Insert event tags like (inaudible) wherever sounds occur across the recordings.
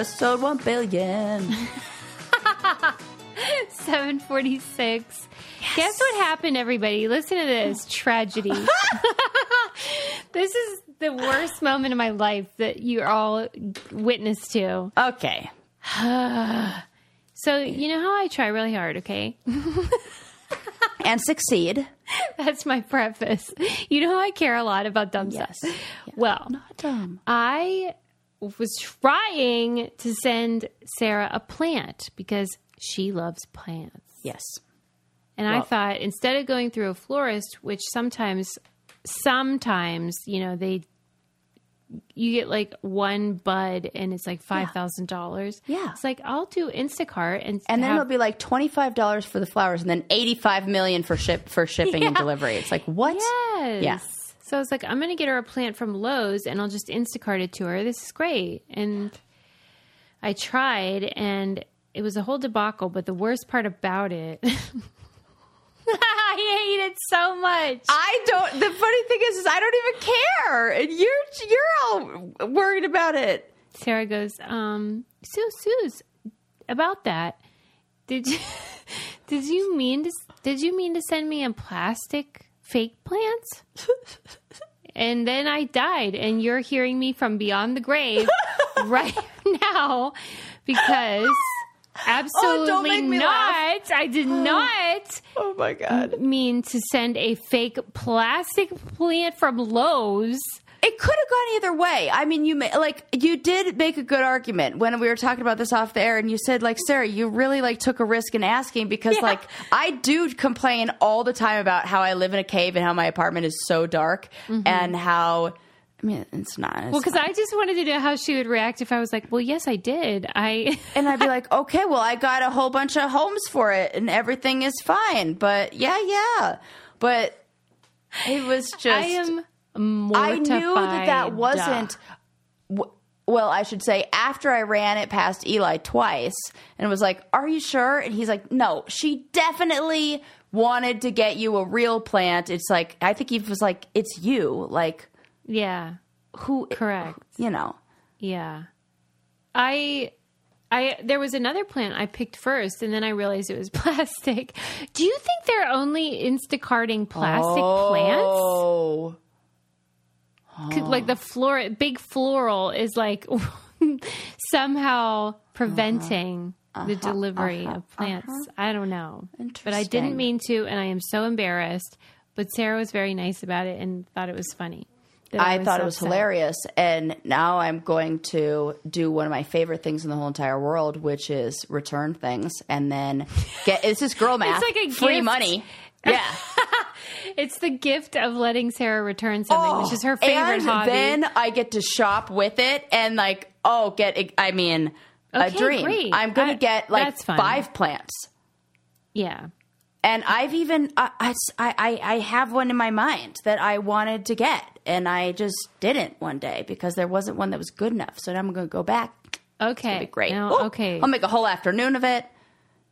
Episode 1 billion. (laughs) 746. Guess what happened, everybody? Listen to this (laughs) tragedy. (laughs) this is the worst moment of my life that you're all witness to. Okay. (sighs) So, you know how I try really hard, okay? And succeed. That's my preface. You know how I care a lot about dumb Yes. stuff. Well, not Dumb. I was trying to send Sarah a plant because she loves plants. Yes. And I thought instead of going through a florist, which sometimes, sometimes, you know, they, you get like one bud and it's like $5,000. Yeah. It's like, I'll do Instacart and, And then have- it'll be like $25 for the flowers and then 85 million for ship for shipping and (laughs) delivery. It's like, what? Yes. Yeah. So I was like, I'm going to get her a plant from Lowe's and I'll just Instacart it to her. This is great. And I tried and it was a whole debacle. But the worst part about it, (laughs) I hate it so much. I don't. The funny thing is, is I don't even care, and you're you're all worried about it. Sarah goes, um, Sue, Suze, about that. Did you, (laughs) did you mean to, did you mean to send me a plastic fake plants? and then I died, and you're hearing me from beyond the grave (laughs) right now because oh, absolutely Oh, make me not. laugh. I did oh. not Oh my god! mean to send a fake plastic plant from Lowe's. It could have gone either way. I mean, you ma- like you did make a good argument when we were talking about this off the air, and you said like Sarah, you really like took a risk in asking because Yeah. like I do complain all the time about how I live in a cave and how my apartment is so dark and how. I mean, it's not. it's Mm-hmm. Well, because I just wanted to know how she would react if I was like, "Well, yes, I did. I." (laughs) and I'd be like, okay, well, I got a whole bunch of homes for it, and everything is fine. But yeah, yeah, but it was just. I am I knew that that wasn't. w- Well, I should say after I ran it past Eli twice, and was like, "Are you sure?" And he's like, "No, she definitely wanted to get you a real plant." It's like I think he was like, "It's you." Like Yeah, who? correct. You know. Yeah, I. I there was another plant I picked first, and then I realized it was (laughs) plastic. Do you think they're only Instacarting plastic plants? Oh. Oh. Like the oh. floor, big floral is like (laughs) somehow preventing Uh-huh. the uh-huh. delivery of uh-huh. plants. Uh-huh. I don't know, but I didn't mean to, and I am so embarrassed. But Sarah was very nice about it and thought it was funny. that I thought so it was upset. hilarious, and now I'm going to do one of my favorite things in the whole entire world, which is return things and then get. It's just girl (laughs) math. like a free gift. money. Yeah, (laughs) It's the gift of letting Sarah return something, which is her oh, favorite Oh, and hobby. then I get to shop with it and like, oh, get. I mean, a dream. great. I'm gonna get like five plants. yeah, And I've even I, I, I, I have one in my mind that I wanted to get, and I just didn't one day because there wasn't one that was good enough. So now I'm going to go back. okay, great. Now, Ooh, okay, I'll make a whole afternoon of it.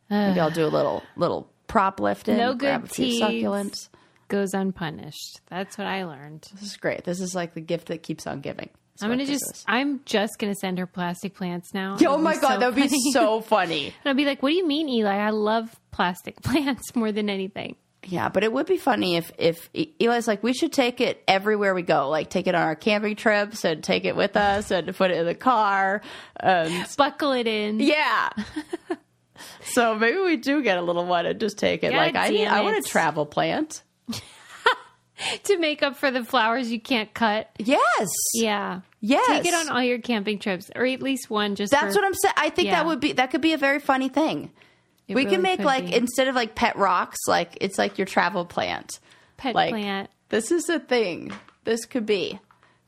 Maybe I'll do a little little prop lifting. No good grab a few teas. succulents. goes unpunished. That's what I learned. This is great. This is like the gift that keeps on giving. I'm gonna just. is. I'm just gonna send her plastic plants now. (laughs) Oh my god, so that would be so (laughs) funny. And I'll be like, "What do you mean, Eli? I love plastic (laughs) plants more than anything." Yeah, but it would be funny if if Eli's like, we should take it everywhere we go. Like take it on our camping trips and take it with us and put it in the car. And Buckle it in. Yeah. So maybe we do get a little one and just take it. God like I, damn I want a travel plant. (laughs) to make up for the flowers you can't cut. Yes. Yeah. Yes. Take it on all your camping trips, or at least one. Just That's for, what I'm saying. I think Yeah. that would be that could be a very funny thing. it we really can make like be. instead of like pet rocks, like it's like your travel plant. pet like plant. this is a thing. This could be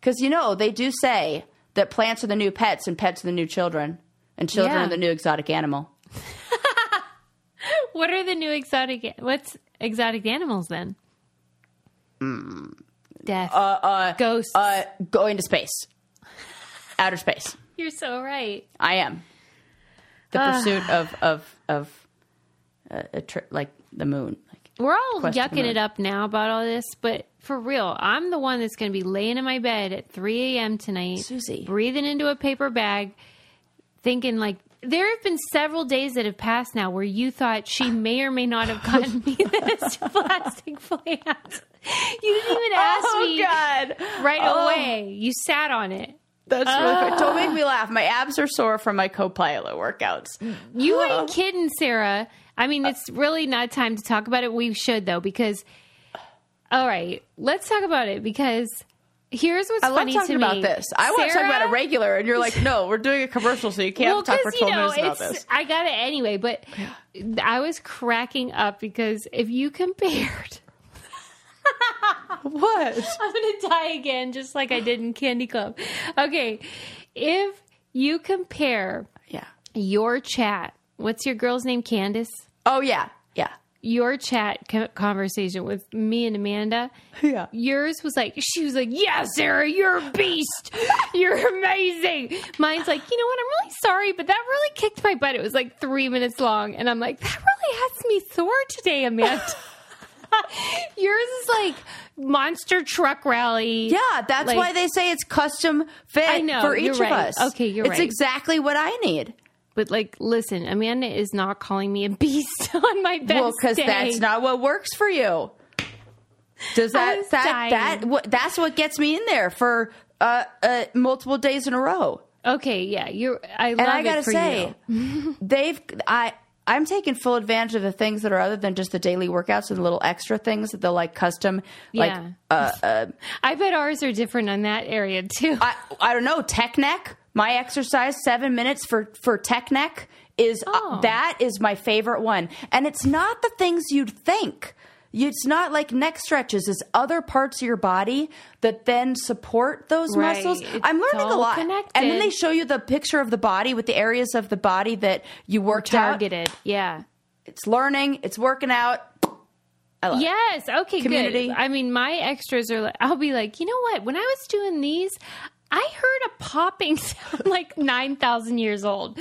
because you know they do say that plants are the new pets and pets are the new children and children Yeah. are the new exotic animal. (laughs) What are the new exotic? What's exotic animals then? Death. Ghosts. Hmm. Uh, going to space, outer space. You're so right. I am. The pursuit of of of uh, a tri- like the moon. Like We're all yucking it up now about all this, but for real, I'm the one that's going to be laying in my bed at 3 a.m. tonight, Susie. breathing into a paper bag, thinking like there have been several days that have passed now where you thought she may or may not have gotten me (laughs) this (laughs) plastic plant. You didn't even oh, ask oh me God! right Oh, away. You sat on it. That's really funny. Don't make me oh. laugh. My abs are sore from my Copilot workouts. You ain't kidding, Sarah. I mean, it's really not time to talk about it. We should though, because all right, let's talk about it because here's what's I love funny talking to about this. I want to talk about it regular, and you're like, (laughs) no, we're doing a commercial, so you can't well, talk for 'cause, 12 you know, minutes about it's- this. I got it anyway, but I was cracking up because if you compared, (laughs) What? (laughs) I'm gonna die again, just like I did in Candy Club. Okay, if you compare Yeah. your chat, what's your girl's name, Candace? Oh yeah, yeah, Your chat conversation with me and Amanda. (laughs) yeah. Yours was like, she was like, yeah, Sarah, you're a beast. (laughs) You're amazing. Mine's like, you know what? I'm really sorry, but that really kicked my butt. It was like three minutes long. And I'm like, that really has me sore today, Amanda. (laughs) Yours is like monster truck rally. Yeah, that's Like- why they say it's custom fit I know, for each of right. us. Okay, you're it's right. It's exactly what I need. But like, listen, Amanda is not calling me a (laughs) beast on my best well, because that's not what works for you. Does that that dying. that what, that's what gets me in there for uh, uh, multiple days in a row? Okay, yeah, you're. I love And I it gotta for say, you. (laughs) they've I. I'm taking full advantage of the things that are other than just the daily workouts and the little extra things that they'll like custom, like Yeah. uh, uh, (laughs) I bet ours are different on that area too. I I don't know tech neck. My exercise seven minutes for for tech neck is uh, Oh. that is my favorite one, and it's not the things you'd think. It's not like neck stretches. It's other parts of your body that then support those Right. muscles. It's I'm learning a lot, and then they show you the picture of the body with the areas of the body that you worked out. Targeted, yeah. It's learning. It's working out. I love it. Yes. Okay. Community. Good. I mean, my extras are. like I'll be like, you know what? When I was doing these, I heard a popping (laughs) sound like nine thousand years old.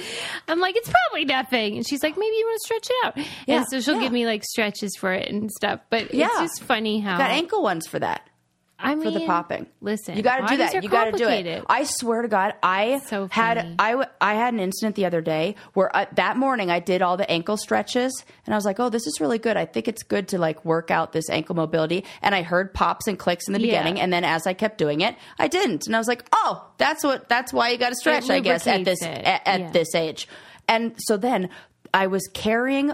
I'm like, it's probably nothing. And she's like, maybe you want to stretch it out. Yeah, And so she'll yeah. give me like stretches for it and stuff. But Yeah. it's just funny how i Got ankle ones for that. I mean, for the popping. Listen, you got to do that. You got to do it. I swear to God, I So had. I I had an incident the other day where I, that morning I did all the ankle stretches and I was like, oh, this is really good. I think it's good to like work out this ankle mobility. And I heard pops and clicks in the Yeah. beginning, and then as I kept doing it, I didn't. And I was like, oh, that's what that's why you got to stretch, I guess, at this at, at Yeah. this age. And so then I was carrying.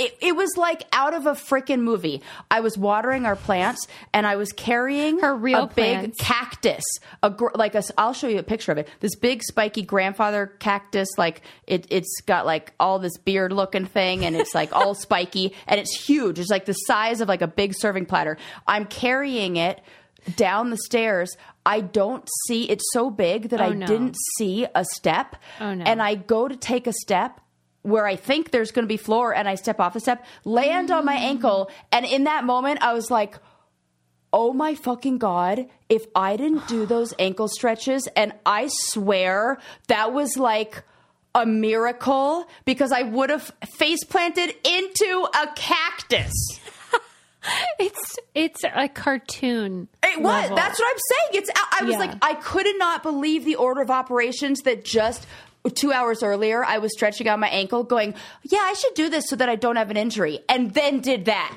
It, it was like out of a freaking movie. I was watering our plants, and I was carrying Her real a big cactus. A gr- like a, I'll show you a picture of it. This big spiky grandfather cactus. Like it, it's got like all this beard looking thing, and it's like all (laughs) spiky, and it's huge. It's like the size of like a big serving platter. I'm carrying it down the stairs. I don't see. It's so big that oh, I Oh, no. didn't see a step. Oh, no. And I go to take a step where I think there's going to be floor, and I step off the step, land on my ankle, and in that moment, I was like oh my fucking god if i didn't do those ankle stretches and i swear that was like a miracle because i would have face planted into a cactus (laughs) It's it's a cartoon. it was level. that's what i'm saying it's i was Yeah. like i could not believe the order of operations that just two hours earlier i was stretching out my ankle going yeah i should do this so that i don't have an injury and then did that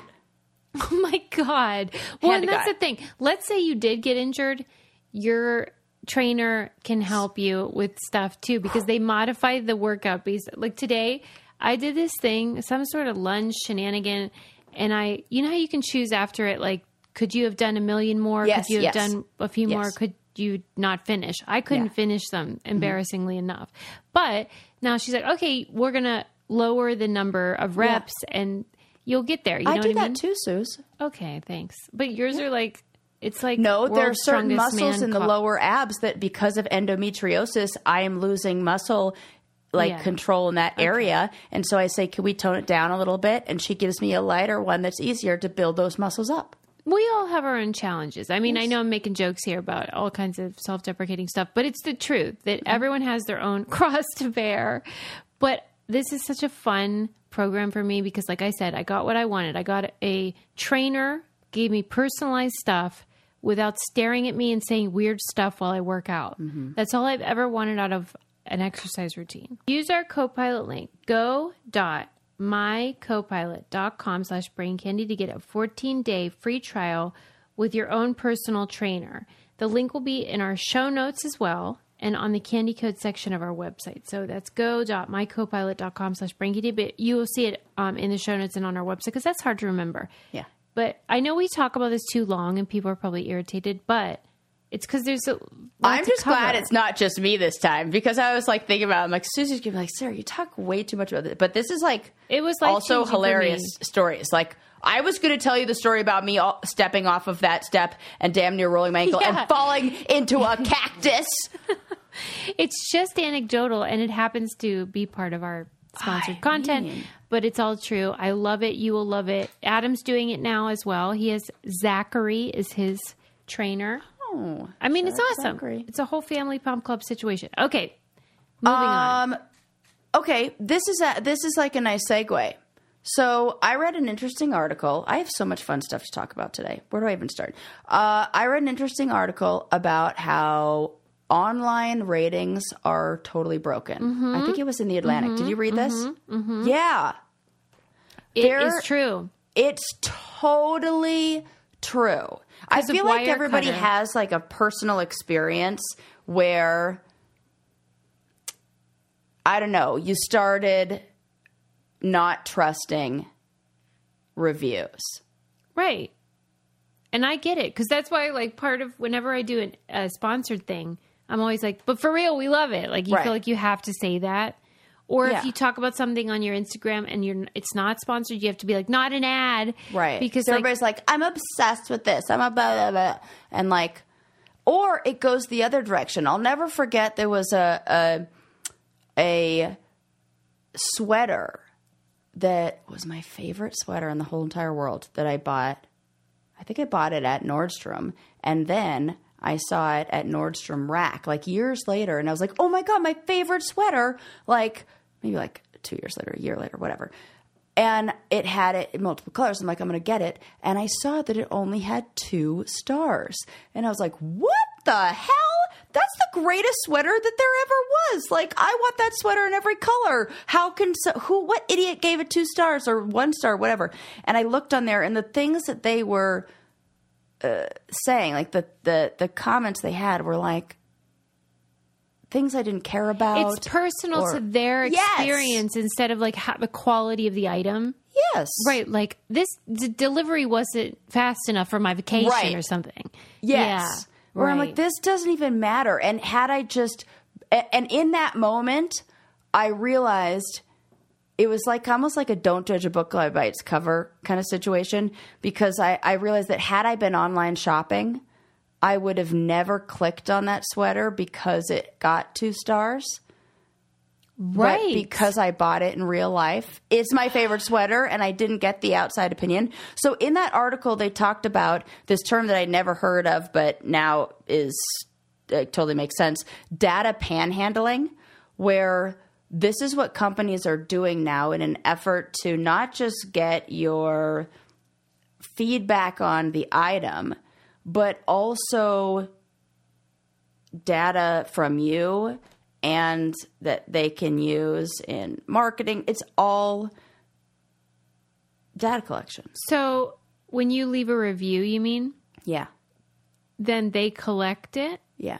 (laughs) Oh my god. Well, Hand and that's God. the thing. Let's say you did get injured, your trainer can help you with stuff too because they modify the workout based. Like today, I did this thing, some sort of lunge shenanigan, and I, you know how you can choose after it, like, could you have done a million more? Yes, could you have yes. done a few more? Could you not finish? I couldn't Yeah. Mm-hmm. finish them, embarrassingly enough. But now she's like, okay, we're gonna lower the number of reps and. You'll get there. You know i do what I that mean? too suze Okay, thanks. But yours are like it's like No, there are certain muscles in the lower abs that because of endometriosis, I am losing muscle like Yeah. control in that area. And so I say, can we tone it down a little bit? And she gives me a lighter one that's easier to build those muscles up. We all have our own challenges. I mean, I know I'm making jokes here about all kinds of self-deprecating stuff, but it's the truth that Mm-hmm. everyone has their own (laughs) cross to bear. But this is such a fun program for me because like I said, I got what I wanted. I got a trainer, gave me personalized stuff without staring at me and saying weird stuff while I work out. Mm-hmm. That's all I've ever wanted out of an exercise routine. Use our Copilot link, go.mycopilot.com slash brain candy to get a 14 day free trial with your own personal trainer. The link will be in our show notes as well and on the candy code section of our website. So that's go.mycopilot.com slash brain candy, but you will see it um, in the show notes and on our website because that's hard to remember. Yeah. But I know we talk about this too long and people are probably irritated, but it's because there's a. I'm just glad it's not just me this time because I was like thinking about. It. I'm like Susie's gonna be like, Sarah, you talk way too much about it. But this is like It was also life-changing hilarious stories. Like I was going to tell you the story about me all, stepping off of that step and damn near rolling my ankle (laughs) Yeah. and falling into a (laughs) cactus. It's just anecdotal and it happens to be part of our sponsored I content, mean. but it's all true. I love it. You will love it. Adam's doing it now as well. He has Zachary is his trainer. I mean, it's awesome. It's a whole family pump club situation. Okay. Moving on. Um, okay, this is a, this is like a nice segue. So I read an interesting article. I have so much fun stuff to talk about today. Where do I even start? Uh, I read an interesting article about how online ratings are totally broken. Mm-hmm. I think it was in the Atlantic. Did you read this? Yeah, It there- is true. it's totally true. I feel like everybody has like a personal experience where I don't know, you started not trusting reviews. Right. And I get it because that's why, like, part of whenever I do an, a sponsored thing, I'm always like, but for real, we love it. Like, you Right. feel like you have to say that. Or Yeah. if you talk about something on your Instagram and you're it's not sponsored, you have to be like, not an ad, Right. Because So like, everybody's like, I'm obsessed with this. I'm a blah, blah, blah. And like, or it goes the other direction. I'll never forget there was a, a, a sweater that was my favorite sweater in the whole entire world that I bought. I think I bought it at Nordstrom. And then I saw it at Nordstrom Rack like years later. And I was like, oh my God, my favorite sweater. Like maybe like two years later, a year later, whatever. And it had it in multiple colors. I'm like, I'm going to get it. And I saw that it only had two stars. And I was like, what the hell? That's the greatest sweater that there ever was. Like, I want that sweater in every color. How can so, who, what idiot gave it two stars or one star, whatever? And I looked on there and the things that they were uh, saying, like the, the, the comments they had were like, things I didn't care about. it's personal or- to their Yes. experience instead of like ha- the quality of the item. Yes. Right, like this the delivery wasn't fast enough for my vacation Right. or something. Yes. Yeah, Where I'm like, this doesn't even matter. And had I just, and in that moment, I realized it was like almost like a don't judge a book by its cover kind of situation because I, I realized that had I been online shopping, I would have never clicked on that sweater because it got two stars. right. But because I bought it in real life, it's my favorite (gasps) sweater, and I didn't get the outside opinion. So in that article, they talked about this term that I'd never heard of, but now is totally makes sense: data panhandling, where this is what companies are doing now in an effort to not just get your feedback on the item, but also data from you and that they can use in marketing. It's all data collection. so when you leave a review, you mean Yeah. then they collect it Yeah.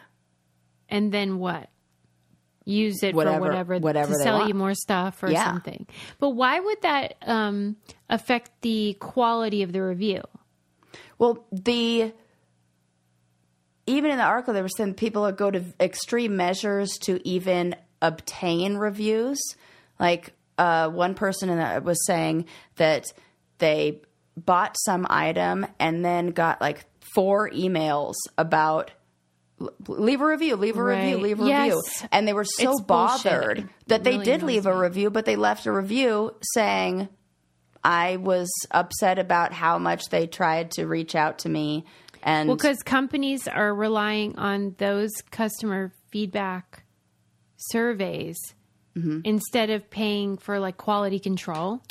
and then what? Use it Whatever- for whatever, whatever to sell want. you more stuff or Yeah. something. But why would that um, affect the quality of the review? Well, the even in the article, there were saying people go to extreme measures to even obtain reviews. Like uh, one person was saying that they bought some item and then got like four emails about leave a review, leave a review, leave a Yes. review, and they were so It's bullshit. bothered that they Really did leave a review, but they left a review saying. I was upset about how much they tried to reach out to me and Well, because companies are relying on those customer feedback surveys Mm-hmm. instead of paying for like quality control.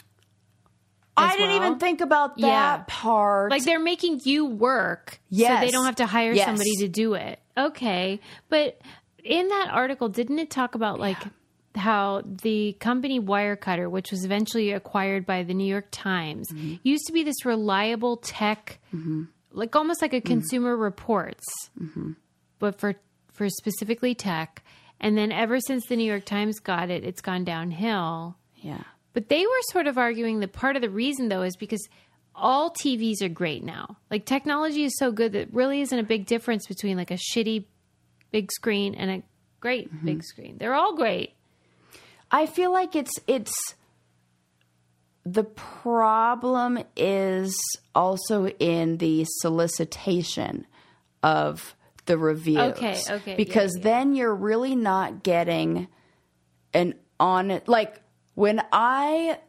I didn't well. even think about that Yeah. part. Like they're making you work so they don't have to hire Yes. somebody to do it. Okay. But in that article, didn't it talk about like how the company Wirecutter, which was eventually acquired by the New York Times, Mm-hmm. used to be this reliable tech, like almost like a Mm-hmm. Consumer Reports, but for for specifically tech. And then ever since the New York Times got it, it's gone downhill. Yeah. But they were sort of arguing that part of the reason, though, is because all TVs are great now. Like technology is so good that really isn't a big difference between like a shitty big screen and a great Mm-hmm. big screen. They're all great. I feel like it's it's the problem is also in the solicitation of the reviews. Okay, okay, Because yeah, yeah. then you're really not getting an on like when I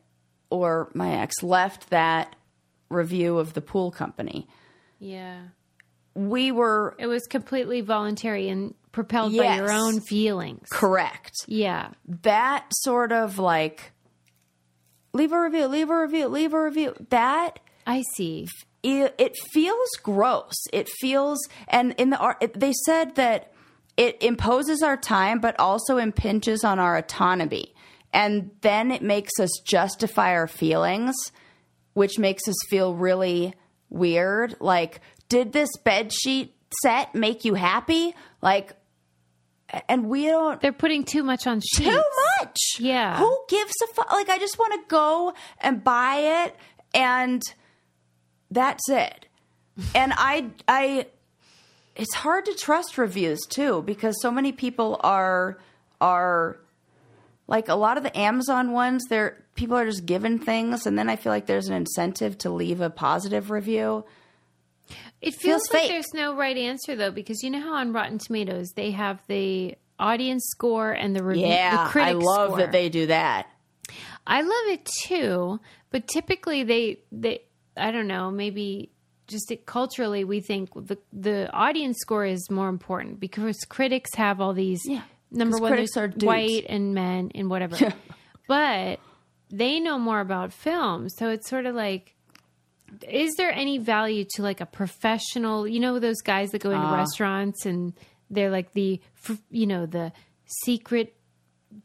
or my ex left that review of the pool company, Yeah. we were It was completely voluntary and propelled by your own feelings. correct. Yeah. that sort of like leave a review, leave a review, leave a review. That I see. it, it feels gross. It feels, and in the art, they said that it imposes our time, but also impinges on our autonomy. And then it makes us justify our feelings, which makes us feel really weird. Like, did this bed sheet set make you happy? Like, and we don't They're putting too much on sheets. too much. Yeah. Who gives a fuck? Like, I just want to go and buy it, and that's it. (laughs) And I, I, it's hard to trust reviews too because so many people are are like a lot of the Amazon ones. They're people are just given things, and then I feel like there's an incentive to leave a positive review. It feels feels, like fake. there's no right answer though, because you know how on Rotten Tomatoes they have the audience score and the review. Yeah, the I love score. that they do that. I love it too, but typically they they I don't know maybe just it, culturally we think the the audience score is more important because critics have all these Yeah, number one critics are dudes. white and men and whatever, (laughs) but they know more about film, so it's sort of like. Is there any value to like a professional? You know those guys that go into Ah. restaurants and they're like the, you know, the secret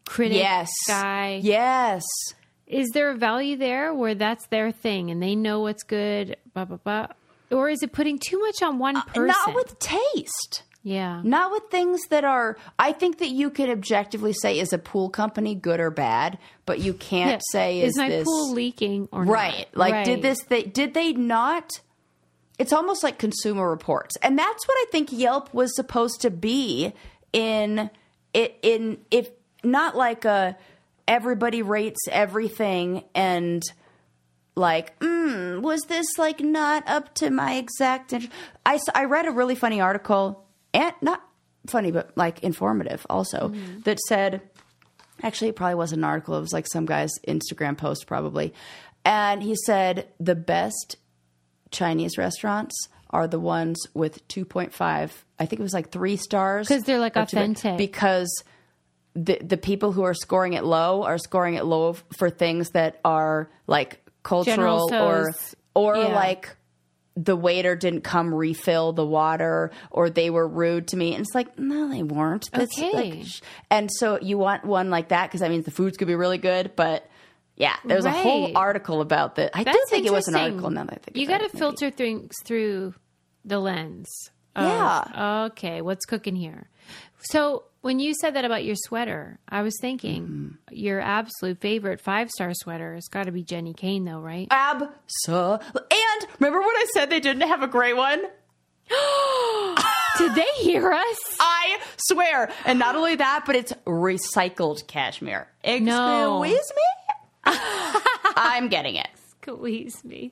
critic Yes, guy Yes. is there a value there where that's their thing and they know what's good, blah blah blah, or is it putting too much on one person? Not with taste. Yeah, Not with things that are. I think that you could objectively say is a pool company good or bad, but you can't Yeah. say is, is my this pool leaking or right. Not? Like, Right. did this? They did they not? It's almost like Consumer Reports, and that's what I think Yelp was supposed to be in. It in if not like a everybody rates everything and like, mm, was this like not up to my exact? I, I read a really funny article and not funny but like informative also mm-hmm. that said actually it probably wasn't an article it was like some guy's instagram post probably and he said the best chinese restaurants are the ones with 2.5 i think it was like three stars. Because they're, like, authentic. because the the people who are scoring it low are scoring it low for things that are like cultural or or Yeah. like the waiter didn't come refill the water or they were rude to me and it's like no they weren't That's Okay. like sh- and so you want one like that because that means the food's gonna be really good but yeah there there's a whole article about that i do That's think it was an article now that i think you got to filter things through the lens. of, Yeah. okay, what's cooking here? So when you said that about your sweater, I was thinking Mm-hmm. your absolute favorite five star sweater has got to be Jenni Kayne, though, right? Abso- and remember when i said they didn't have a gray one (gasps) Did they hear us? I swear. And not only that, but it's recycled cashmere. Excuse No. me? (laughs) I'm getting it. Squeeze me.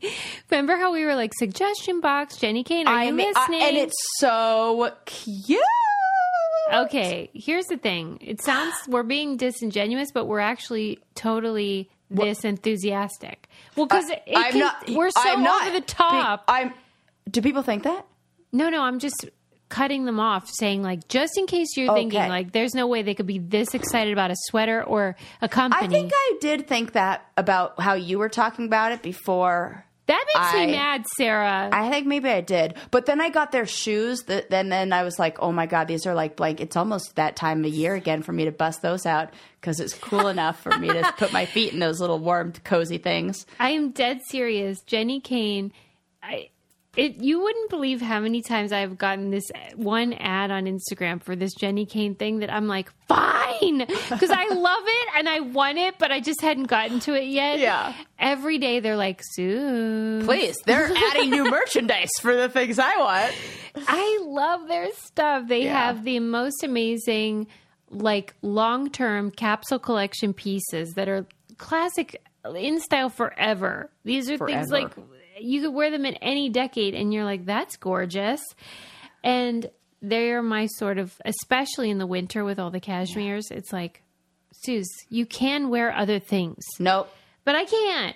Remember how we were like suggestion box, Jenni Kayne? Are you I'm- I- listening? and it's so cute. Okay. Here's the thing. It sounds we're being disingenuous, but we're actually totally this enthusiastic. Well, because we're so I'm not. over the top. Be- I'm. Do people think that? no, no, I'm just cutting them off, saying like just in case you're thinking like there's no way they could be this excited about a sweater or a company. I think I did think that about how you were talking about it before That makes I- me mad, Sarah. I think maybe I did, but then I got their shoes. That then then I was like, oh my god, these are like blank. It's almost that time of year again for me to bust those out because it's cool (laughs) enough for me to put my feet in those little warm, cozy things. I am dead serious. Jenni Kayne, I it you wouldn't believe how many times I've gotten this one ad on Instagram for this Jenni Kayne thing that I'm like, fine, because I (laughs) love it and I want it, but I just hadn't gotten to it yet. Yeah. Every day they're like, Sue, Please, they're adding new (laughs) merchandise for the things I want. I love their stuff. They Yeah. have the most amazing, like long term capsule collection pieces that are classic in style forever. These are things like you could wear them in any decade and you're like, that's gorgeous. And they're my sort of, especially in the winter with all the cashmeres, it's like, Suze, you can wear other things. Nope. But I can't.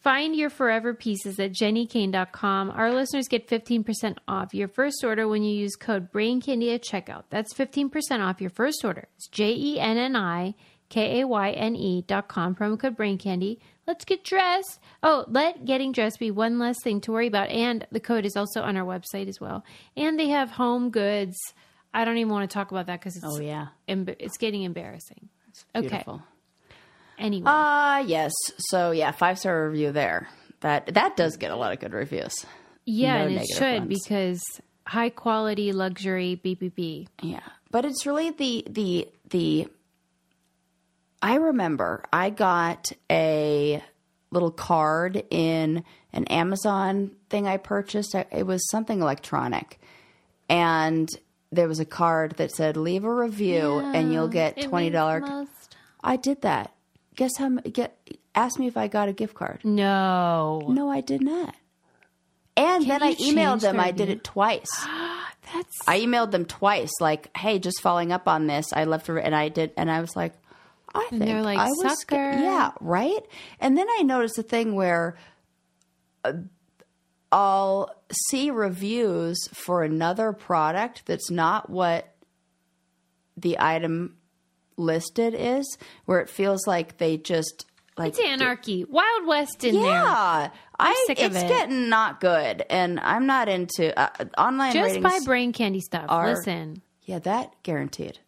Find your forever pieces at jennikayne.com. Our listeners get 15% off your first order when you use code BRAINCANDY at checkout. That's 15% off your first order. It's J E N N I K A Y N E dot com, promo code brain candy. Let's get dressed. Oh, let getting dressed be one less thing to worry about. And the code is also on our website as well. And they have home goods. I don't even want to talk about that because it's, Oh yeah. emb- it's getting embarrassing. Okay. Beautiful. Anyway. Ah, yes. So yeah, five star review there. That that does get a lot of good reviews. Yeah, No and it should ones. because high quality luxury BBB. Yeah, but it's really the the the. I remember I got a little card in an Amazon thing I purchased. It was something electronic, and there was a card that said "Leave a review and you'll get It twenty dollar." means most- I did that. Guess how? Get ask me if I got a gift card. No, No, I did not. And then I emailed them. I did it twice. (gasps) that's I emailed them twice, like, "Hey, just following up on this, I left, a, and I did, and I was like, I think they're like, I was, "Sucker." yeah, right." And then I noticed a thing where uh, I'll see reviews for another product that's not what the item listed is, where it feels like they just like it's anarchy, Wild West in there. yeah, I sick of it's it. getting not good, and I'm not into uh, online Just buy brain candy stuff. are- Listen, yeah, that guaranteed.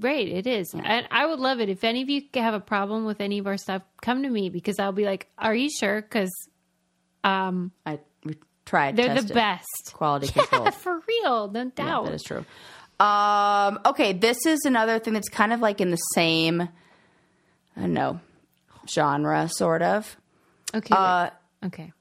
Great, it is, and I would love it if any of you have a problem with any of our stuff. Come to me because I'll be like, "Are you sure?" Because um, I we tried. they're the best. Quality (laughs) control. for real, no Yeah, doubt. that is true. Um, okay, this is another thing that's kind of like in the same, I don't know, genre, sort of. okay, Uh, okay.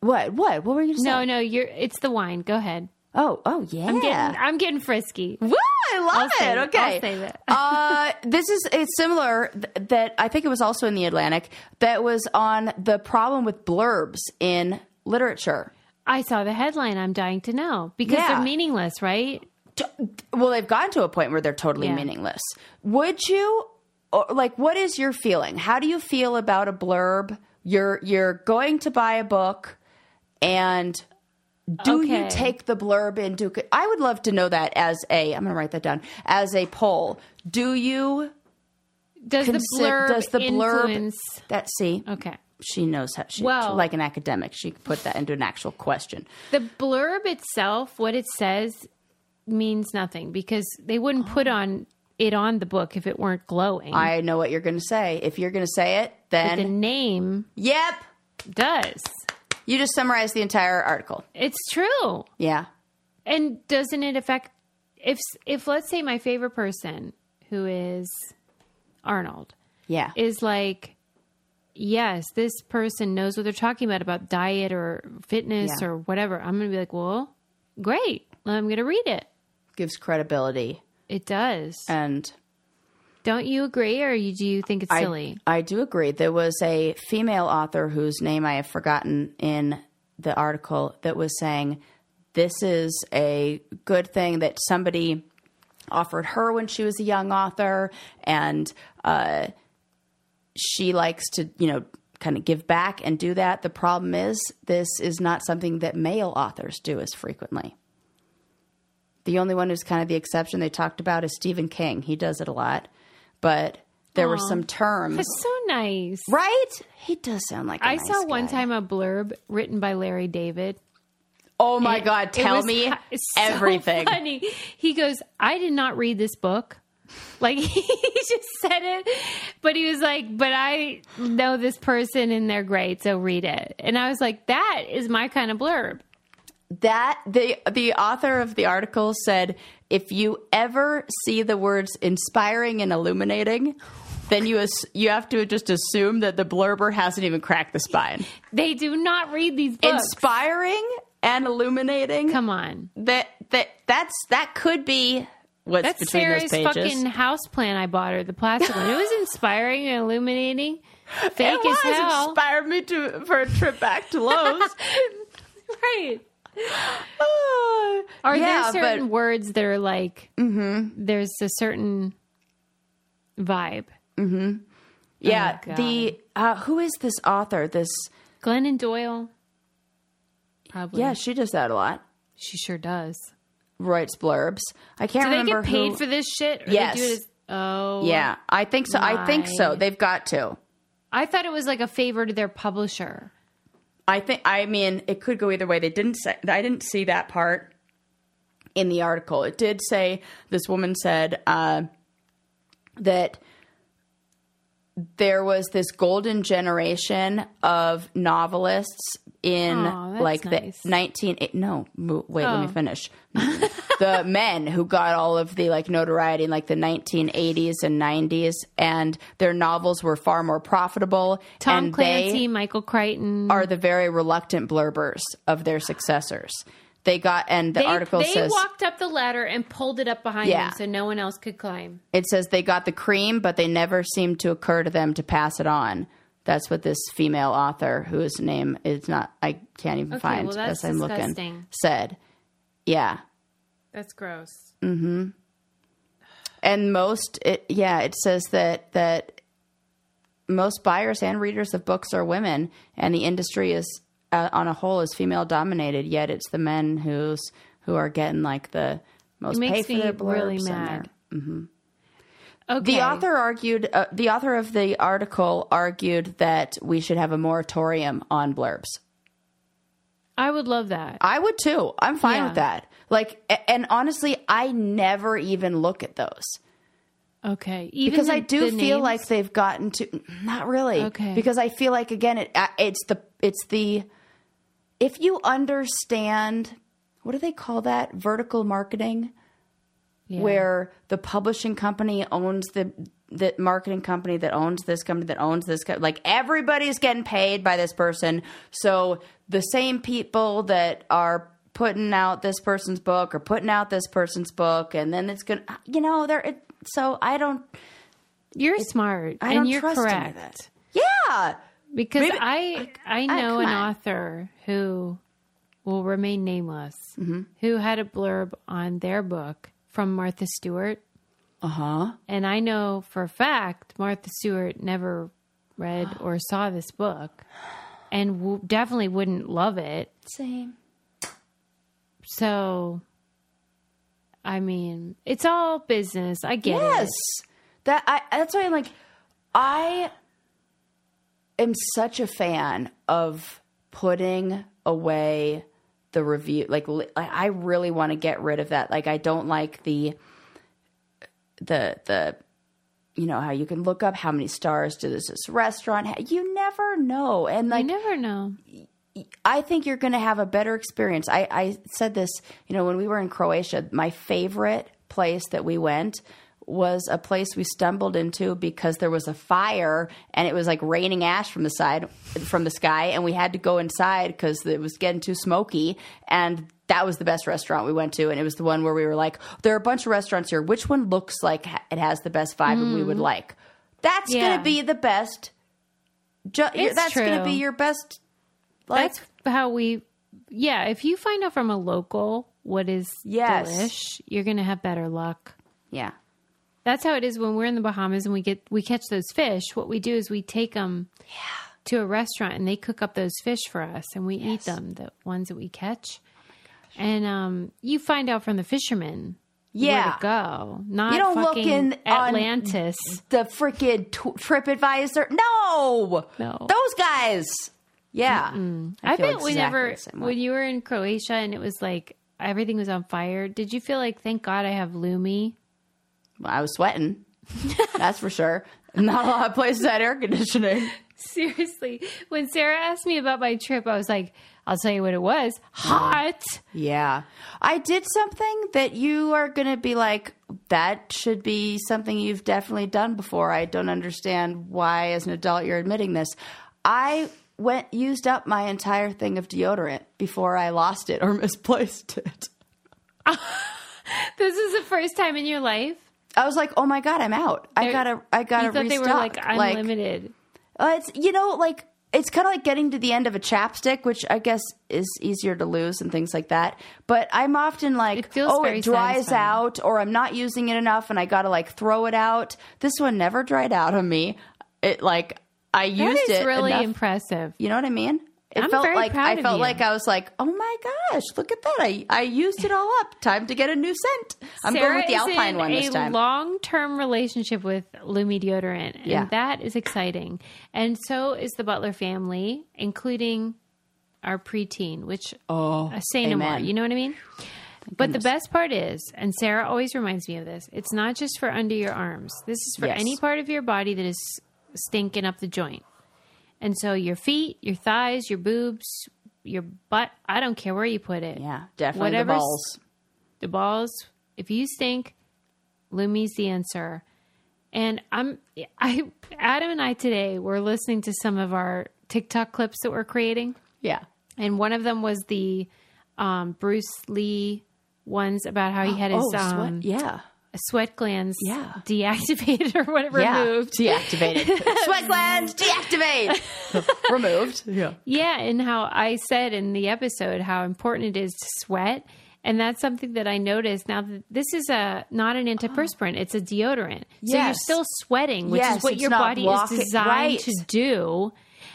what? What? What were you saying? no, no, you're. It's the wine. Go ahead. Oh, oh, yeah. I'm getting. I'm getting frisky. Woo! I love I'll it. Okay. I'll save it. (laughs) uh, this is it's similar th- that I think it was also in the Atlantic that was on the problem with blurbs in literature. I saw the headline. I'm dying to know because Yeah. they're meaningless, right? Well, they've gotten to a point where they're totally Yeah. meaningless. Would you or, like what is your feeling? How do you feel about a blurb? You're you're going to buy a book and do you take the blurb into I would love to know that as a I'm going to write that down as a poll. Do you Does consi- the blurb does the blurb influence? that see Okay. she knows how she Well- like an academic she could put that into an actual question The blurb itself, what it says, means nothing because they wouldn't oh. put on it on the book if it weren't glowing. i know what you're going to say if you're going to say it But the then name yep does. You just summarized the entire article It's true. yeah And doesn't it affect if if let's say my favorite person who is Arnold yeah is like yes, this person knows what they're talking about about diet or fitness Yeah. or whatever. I'm going to be like, "Well, great. I'm going to read it." gives credibility It does. and Don't you agree or you, do you think it's I, silly? I do agree. There was a female author whose name i have forgotten in the article that was saying this is a good thing that somebody offered her when she was a young author and uh, she likes to you know kind of give back and do that. The problem is this is not something that male authors do as frequently. The only one who's kind of the exception they talked about is stephen king. He does it a lot but there were some terms. That's so nice. Right? He does sound like a I nice saw one guy. time a blurb written by Larry David. Oh my god, tell me ha- it's (laughs) so everything. funny. He goes, I did not read this book. (laughs) Like (laughs) he just said it, but he was like, "But I know this person and they're great, so read it." And I was like, "That is my kind of blurb." That the the author of the article said if you ever see the words inspiring and illuminating, then you as, you have to just assume that the blurber hasn't even cracked the spine. They do not read these books. Inspiring and illuminating. Come on, That that that's that could be what's that's between Sarah's those pages. fucking house plan. I bought her the plastic one. It was (laughs) inspiring and illuminating. Fake it as hell. inspired me to for a trip back to Lowe's. (laughs) right. Are yeah, there certain but words that are like there's a certain vibe? yeah, Oh, the uh, who is this author? This Glennon Doyle? Probably. yeah, she does that a lot. she sure does. Writes blurbs. I can't Do they remember get paid who. for this shit? Or Yes. They do it as, oh. yeah, I think so. I think so. They've got to. I thought it was like a favor to their publisher. I think. I mean, it could go either way. They didn't say. I didn't see that part in the article. It did say this woman said uh, that there was this golden generation of novelists in that's like nice. the 19 eh, no wait let me Oh. finish (laughs) the men who got all of the like notoriety in like the 1980s and 90s and their novels were far more profitable Tom Clancy, Michael Crichton. are the very reluctant blurbers of their successors they got and the they, article they says walked up the ladder and pulled it up behind Yeah. them so no one else could climb. It says they got the cream, but they never seemed to occur to them to pass it on. That's what this female author, whose name is not, I can't even Okay, find well, that's as I'm looking, disgusting. said. Yeah. That's gross. Mm-hmm. And most, it, yeah, it says that, that most buyers and readers of books are women, and the industry is, uh, on a whole, is female dominated, yet it's the men who's, who are getting like the most pay for their blurbs really mad. Okay. The author argued, uh, the author of the article argued that we should have a moratorium on blurbs. I would love that. I would too. I'm fine Yeah. with that. Like, and honestly, I never even look at those Okay. Even because the- I do feel names? like they've gotten to not really. Okay. Because I feel like again, it uh, it's the it's the if you understand what do they call that vertical marketing Yeah. where the publishing company owns the the marketing company that owns this company that owns this co- like everybody's getting paid by this person so the same people that are putting out this person's book or putting out this person's book and then it's gonna you know there it, so i don't you're smart I and don't you're trust any of correct. that. yeah Because Maybe- I I I- know come an on. author who will remain nameless Mm-hmm. who had a blurb on their book from Martha Stewart. uh-huh And I know for a fact Martha Stewart never read or saw this book and w- definitely wouldn't love it. same So, I mean, it's all business. I get yes it. that I, that's why i'm like i am such a fan of putting away the review like li- i really want to get rid of that like i don't like the the the you know how you can look up how many stars does this restaurant have you never know and I like never know. I think you're going to have a better experience. I, I said this, you know, when we were in Croatia, my favorite place that we went was a place we stumbled into because there was a fire and it was like raining ash from the side from the sky and we had to go inside because it was getting too smoky and that was the best restaurant we went to and it was the one where we were like there are a bunch of restaurants here. Which one looks like it has the best vibe and we would mm. like? That's gonna be the best ju- that's going to be your best like That's how we. Yeah, if you find out from a local what is Yes. delish, you're going to have better luck. yeah That's how it is when we're in the Bahamas and we get we catch those fish. What we do is we take them to a restaurant and they cook up those fish for us and we eat them, the ones that we catch. and um, you find out from the fishermen Yeah. to go. Not You don't look in on- Atlantis. The freaking t- TripAdvisor. No, No. those guys. Yeah, I, feel bet exactly whenever the same way. when you were in Croatia and it was like everything was on fire, did you feel like thank God I have Lume? Well, I was sweating. That's for sure. Not a lot of places had air conditioning. (laughs) Seriously, when Sarah asked me about my trip, I was like, I'll tell you what it was. Hot. Yeah. I did something that you are going to be like, that should be something you've definitely done before. I don't understand why, as an adult, you're admitting this. I went, used up my entire thing of deodorant before I lost it or (laughs) misplaced it. (laughs) This is the first time in your life. I was like, oh my God, I'm out. I They're- gotta, I gotta You thought they were like unlimited. Uh, it's you know like it's kind of like getting to the end of a chapstick, which I guess is easier to lose and things like that. But I'm often like, It oh, it dries satisfying. out, or I'm not using it enough, and I got to like throw it out. This one never dried out on me. It like I used is it really enough. impressive. you know what I mean? It I'm felt very like I felt you. like I was like, oh my gosh, look at that! I I used it all up. Time to get a new scent. I'm Sarah going with the Alpine in one this a time. long-term relationship with Lume deodorant, and Yeah. that is exciting. And so is the Butler family, including our preteen, which oh, I say no more. You know what I mean? But the best part is, and Sarah always reminds me of this, it's not just for under your arms. This is for Yes. any part of your body that is stinking up the joint. And so your feet, your thighs, your boobs, your butt, I don't care where you put it. yeah, definitely Whatever's- the balls. The balls, if you stink, Lume's the answer. And I'm I Adam and I today were listening to some of our TikTok clips that we're creating. Yeah. And one of them was the um, Bruce Lee ones about how he had his oh, um, yeah. Sweat glands Yeah. deactivated (laughs) or whatever Yeah, removed. deactivated. (laughs) Sweat glands deactivate. (laughs) Removed. Yeah. Yeah, and how I said in the episode how important it is to sweat. And that's something that I noticed. Now, this is a not an antiperspirant; it's a deodorant. So you're still sweating, which Yes, is what your body is designed right. to do.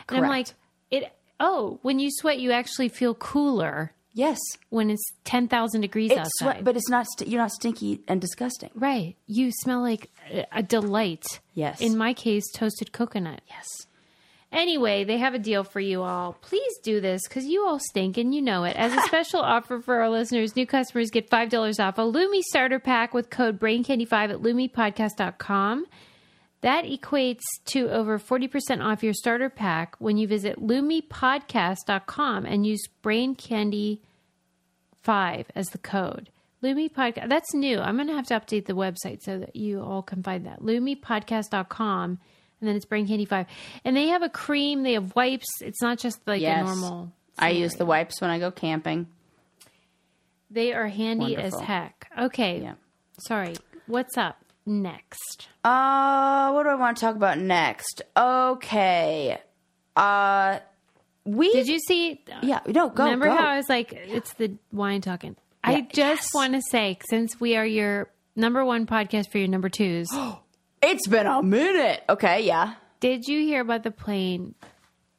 And I'm like, it. Oh, when you sweat, you actually feel cooler Yes. when it's ten thousand degrees It's outside. sweat, but it's not. St- you're not stinky and disgusting. Right. You smell like a- a delight. Yes. In my case, toasted coconut. Yes. Anyway, they have a deal for you all. Please do this because you all stink and you know it. As a special (laughs) offer for our listeners, new customers get $5 off a Lume starter pack with code BrainCandy5 at lumepodcast.com. That equates to over 40% off your starter pack when you visit lumepodcast.com and use BrainCandy5 as the code. Lume Podcast. That's new. I'm going to have to update the website so that you all can find that. LumePodcast.com. And then it's Brain Candy 5. And they have a cream, they have wipes. It's not just like Yes. a normal. I use the wipes when I go camping. They are handy Wonderful. as heck. Okay. Yeah. Sorry. What's up next? Uh, what do I want to talk about next? Okay. Uh, we Did you see? Yeah. No. Go. remember go. how I was like, it's the wine talking? I just yes. want to say, since we are your number one podcast for your number twos, (gasps) It's been a minute. Okay. Yeah. did you hear about the plane?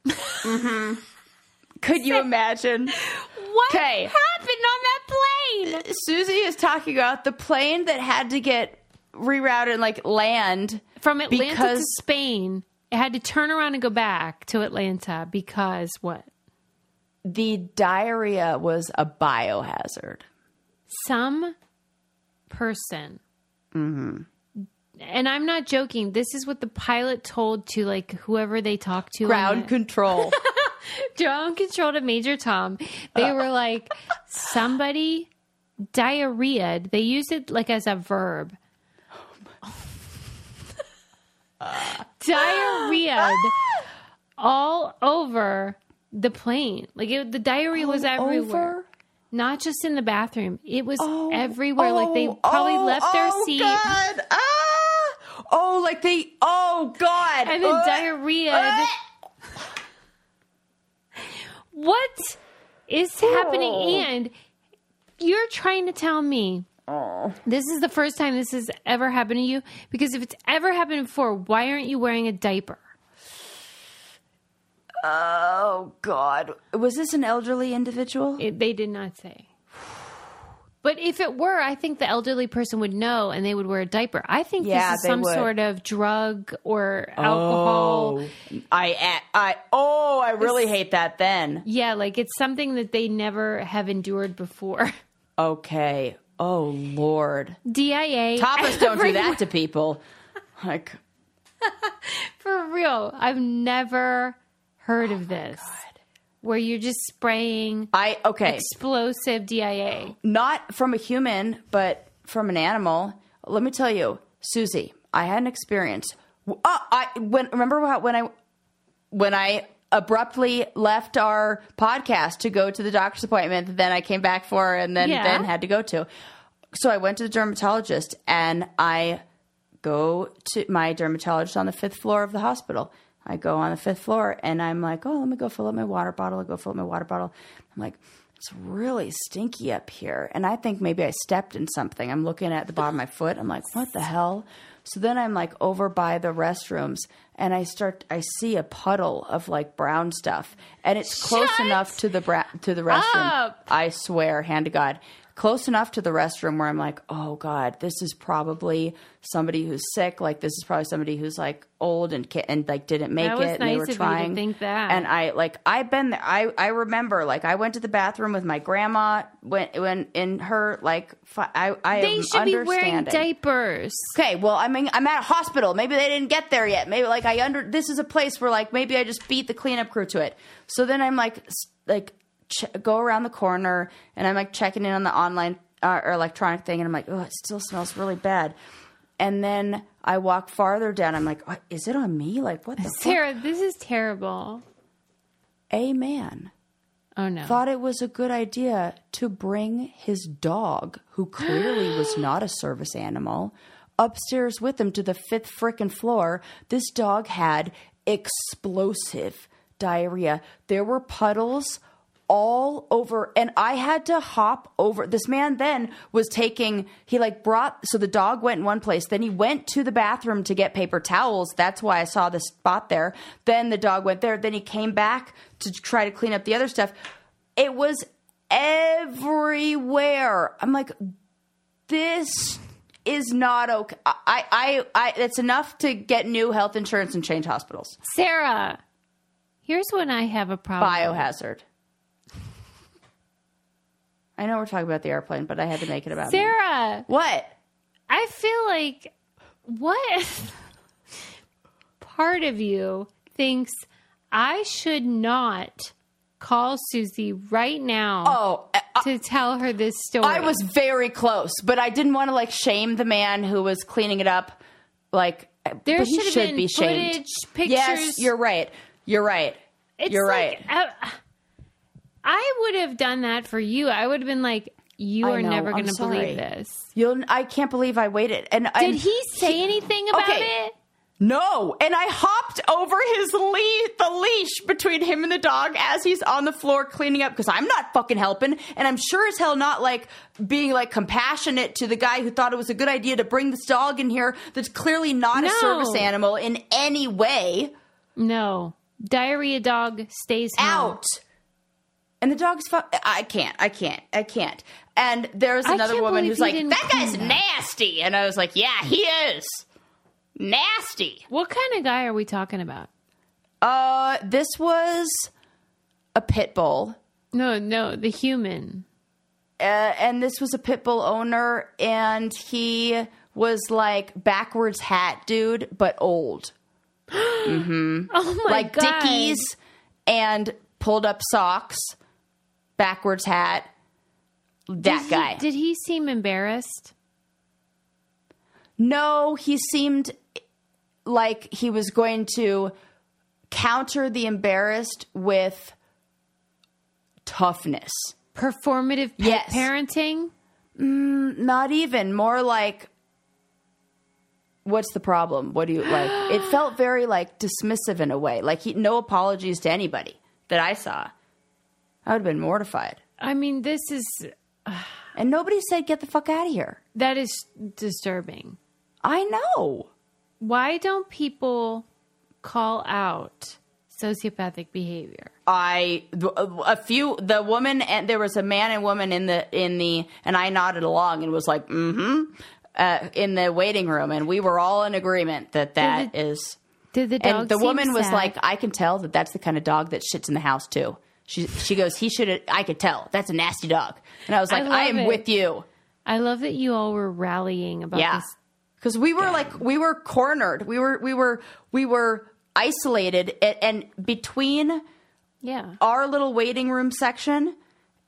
(laughs) Could you imagine? What 'Kay. happened on that plane? Susie is talking about the plane that had to get rerouted and like land From Atlanta because to Spain, it had to turn around and go back to Atlanta because what? the diarrhea was a biohazard. Some person, mm-hmm. and I'm not joking. This is what the pilot told to like whoever they talked to. Ground control. (laughs) ground control to Major Tom. They uh. were like somebody diarrheaed. They used it like as a verb. (laughs) diarrheaed all over the plane. Like it, the diarrhea was everywhere. Over? Not just in the bathroom. It was Oh, everywhere. like they oh, probably oh, left their oh, seat God. Ah! Oh, like they. Oh God. and then Uh, diarrhea. uh, What is happening? Oh. And you're trying to tell me oh. this is the first time this has ever happened to you? Because if it's ever happened before, why aren't you wearing a diaper? Oh God. Was this an elderly individual? It, they did not say. But if it were, I think the elderly person would know and they would wear a diaper. I think Yeah, this is some would. sort of drug or alcohol. Oh, I I oh, I really hate that then. Yeah, like it's something that they never have endured before. (laughs) Okay. Oh Lord. DIA. Tapas don't do that to people. Like (laughs) For real. I've never heard of this. Where you're just spraying I okay. explosive DIA. not from a human, but from an animal. Let me tell you, Susie, I had an experience. Uh, I when remember how, when I when I abruptly left our podcast to go to the doctor's appointment that then I came back for and then Yeah. then had to go to. So I went to the dermatologist and I go to my dermatologist on the fifth floor of the hospital. I go on the fifth floor and I'm like, oh, let me go fill up my water bottle. I go fill up my water bottle. I'm like, it's really stinky up here. And I think maybe I stepped in something. I'm looking at the bottom of my foot. I'm like, what the hell? So then I'm like over by the restrooms and I start, I see a puddle of like brown stuff and it's close Shut enough to the, bra- to the restroom. up. I swear, hand to God, close enough to the restroom where I'm like, oh God, this is probably somebody who's sick. Like this is probably somebody who's like old and and like didn't make it. and they nice were of you to trying. think that. And I like I've been there. I I remember like I went to the bathroom with my grandma when when in her like I I They should be wearing diapers. Okay, well, I mean, I'm at a hospital. Maybe they didn't get there yet. Maybe like I under this is a place where like maybe I just beat the cleanup crew to it. So then I'm like like ch- go around the corner and I'm like checking in on the online uh, or electronic thing and I'm like, oh, it still smells really bad. And then I walk farther down. I'm like, "Is it on me? Like what the fuck? Sarah, this is terrible. A man Oh no. thought it was a good idea to bring his dog, who clearly was (gasps) not a service animal, upstairs with him to the fifth frickin' floor. This dog had explosive diarrhea. There were puddles all over and I had to hop over. This man then was taking he like brought so the dog went in one place, then he went to the bathroom to get paper towels. That's why I saw the spot there. Then the dog went there, then he came back to try to clean up the other stuff. It was everywhere. I'm like this is not okay. I I I it's enough to get new health insurance and change hospitals. Sarah, here's when I have a problem. Biohazard. I know we're talking about the airplane, but I had to make it about me. Sarah, What? I feel like what (laughs) part of you thinks I should not call Susie right now Oh, I, to tell her this story. I was very close, but I didn't want to like shame the man who was cleaning it up. Like, uh, There should should been be shamed. footage, pictures. Yes, you're right. You're right. It's you're like, right. uh, I would have done that for you. I would have been like, "You I are know, never going to believe this." You'll. I can't believe I waited. And Did he say anything about okay. it? No, and I hopped over his leash, the leash between him and the dog as he's on the floor cleaning up because I'm not fucking helping, and I'm sure as hell not like being like compassionate to the guy who thought it was a good idea to bring this dog in here that's clearly not No. a service animal in any way. No, diarrhea dog stays home. Out. And the dog's fu- I can't, I can't, I can't. And there's another woman who's like, that guy's that." nasty. And I was like, yeah, he is. Nasty. What kind of guy are we talking about? Uh, this was a pit bull. No, no, the human. Uh, and this was a pit bull owner, and he was like backwards hat dude, but old. (gasps) Oh my like god! Like Dickies and pulled up socks, backwards hat. That Did he- guy. did he seem embarrassed? No, he seemed like he was going to counter the embarrassed with toughness. Performative pet Yes. parenting. Mm, not even, more like what's the problem? What do you like? It (gasps) felt very like dismissive in a way. Like he no apologies to anybody that I saw. I would have been mortified. I mean, this is (sighs) And nobody said get the fuck out of here. that is disturbing. I know. Why don't people call out sociopathic behavior. I a few the woman and there was a man and woman in the in the and I nodded along and was like mm-hmm uh, in the waiting room and we were all in agreement that that Did is Did the dog and the woman was like I can tell that that's the kind of dog that shits in the house too. She she goes he should I could tell that's a nasty dog and I was like love I, am it. with you I love that you all were rallying about yeah this. because we were like we were cornered we were we were we were isolated and, and between Yeah. our little waiting room section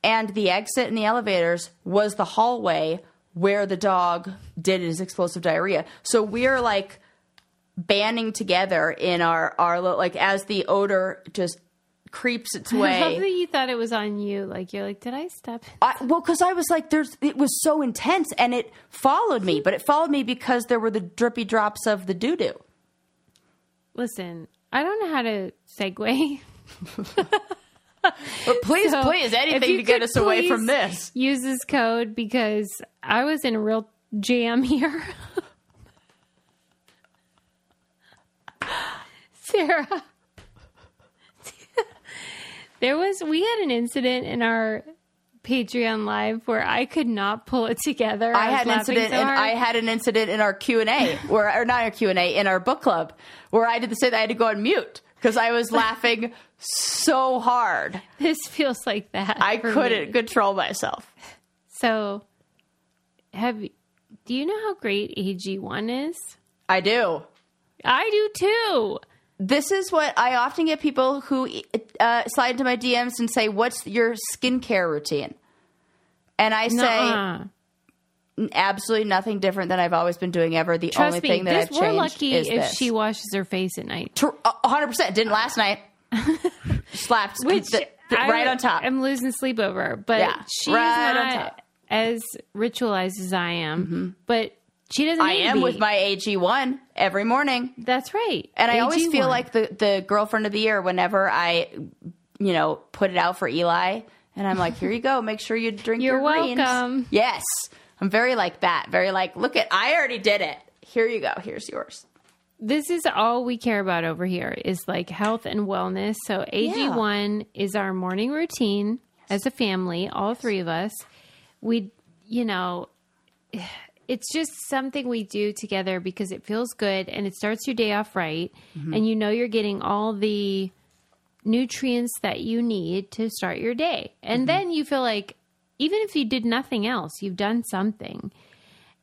and the exit and the elevators was the hallway where the dog did his explosive diarrhea. So we're like banding together in our our like as the odor just creeps its I love that way. you thought it was on you. Like you're like, did I step? I, well, because I was like, there's it was so intense and it followed me, but it followed me because there were the drippy drops of the doo doo. Listen, I don't know how to segue. (laughs) But please, So, please, anything to get us away from this. Use this code because I was in a real jam here. (laughs) Sarah. There was we had an incident in our Patreon live where I could not pull it together. I was had an incident, so hard. I had an incident in our Q and A, where or not our Q and A in our book club, where I did the same. I had to go on mute because I was laughing so hard this feels like that. I couldn't me. control myself. So, have do you know how great AG1 is? I do. I do too. This is what I often get people who uh, slide into my DMs and say, "What's your skincare routine?" And I say, Nuh-uh. absolutely nothing different than I've always been doing ever. The Trust only me, thing that this, I've we're changed lucky is if this. she washes her face at night. Hundred percent didn't last night. (laughs) Slapped Which th- th- I right on top. I'm losing sleep over, but Yeah, she's right on not top. Mm-hmm. as ritualized as I am. But she doesn't. I am be. with my AG one every morning. That's right. And I always feel like the, the girlfriend of the year whenever I, you know, put it out for Eli. And I'm like, here you go. Make sure you drink You're your greens." welcome. Yes. I'm very like that. Very like, look at, I already did it. Here you go. Here's yours. this is all we care about over here is like health and wellness. So AG1 is our morning routine as a family, all three of us. We, you know, it's just something we do together because it feels good and it starts your day off right. And you know you're getting all the nutrients that you need to start your day. And then you feel like even if you did nothing else, you've done something.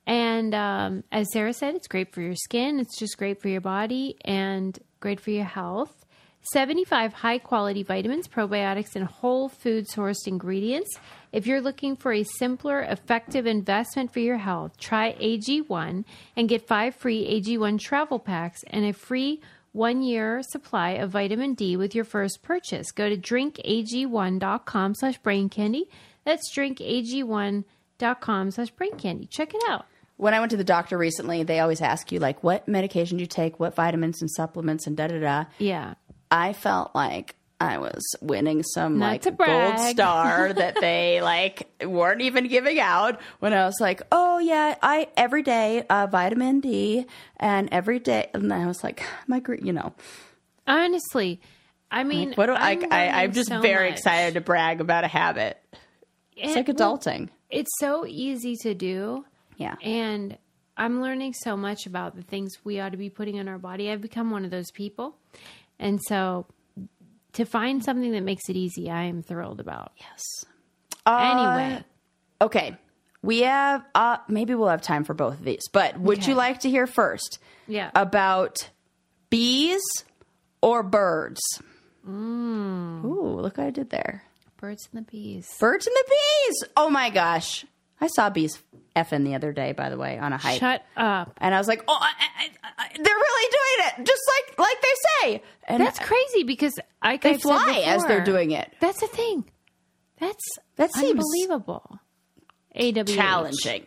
And um, as Sarah said, it's great for your skin. It's just great for your body and great for your health. 75 high quality vitamins, probiotics, and whole food sourced ingredients. If you're looking for a simpler, effective investment for your health, try AG1 and get five free AG1 travel packs and a free one year supply of vitamin D with your first purchase. Go to drinkag1.com slash brain candy. That's drinkag1.com slash brain candy. Check it out. When I went to the doctor recently, they always ask you, like, what medication do you take? What vitamins and supplements and da da da. Yeah. I felt like I was winning some Not like gold (laughs) star that they like weren't even giving out when I was like, oh yeah, I every day uh, vitamin D and every day, and I was like, my gr- you know, Honestly, I mean, like, what do I, I'm I I'm just so very much. excited to brag about a habit. It's like It- adulting. it's so easy to do, Yeah. and I'm learning so much about the things we ought to be putting in our body. I've become one of those people, and so to find something that makes it easy, I am thrilled about. Yes. Uh, Anyway, Okay. We have uh maybe we'll have time for both of these, but would Okay. you like to hear first yeah, about bees or birds? Mm. Ooh, look what I did there. birds and the bees. Birds and the bees. Oh my gosh. I saw bees effing the other day, by the way, on a hike. Shut up. and I was like, oh, I, I, I, they're really doing it, just like like they say. And That's crazy because I they fly as they're doing it. That's the thing. That's That seems unbelievable. AWH. Challenging.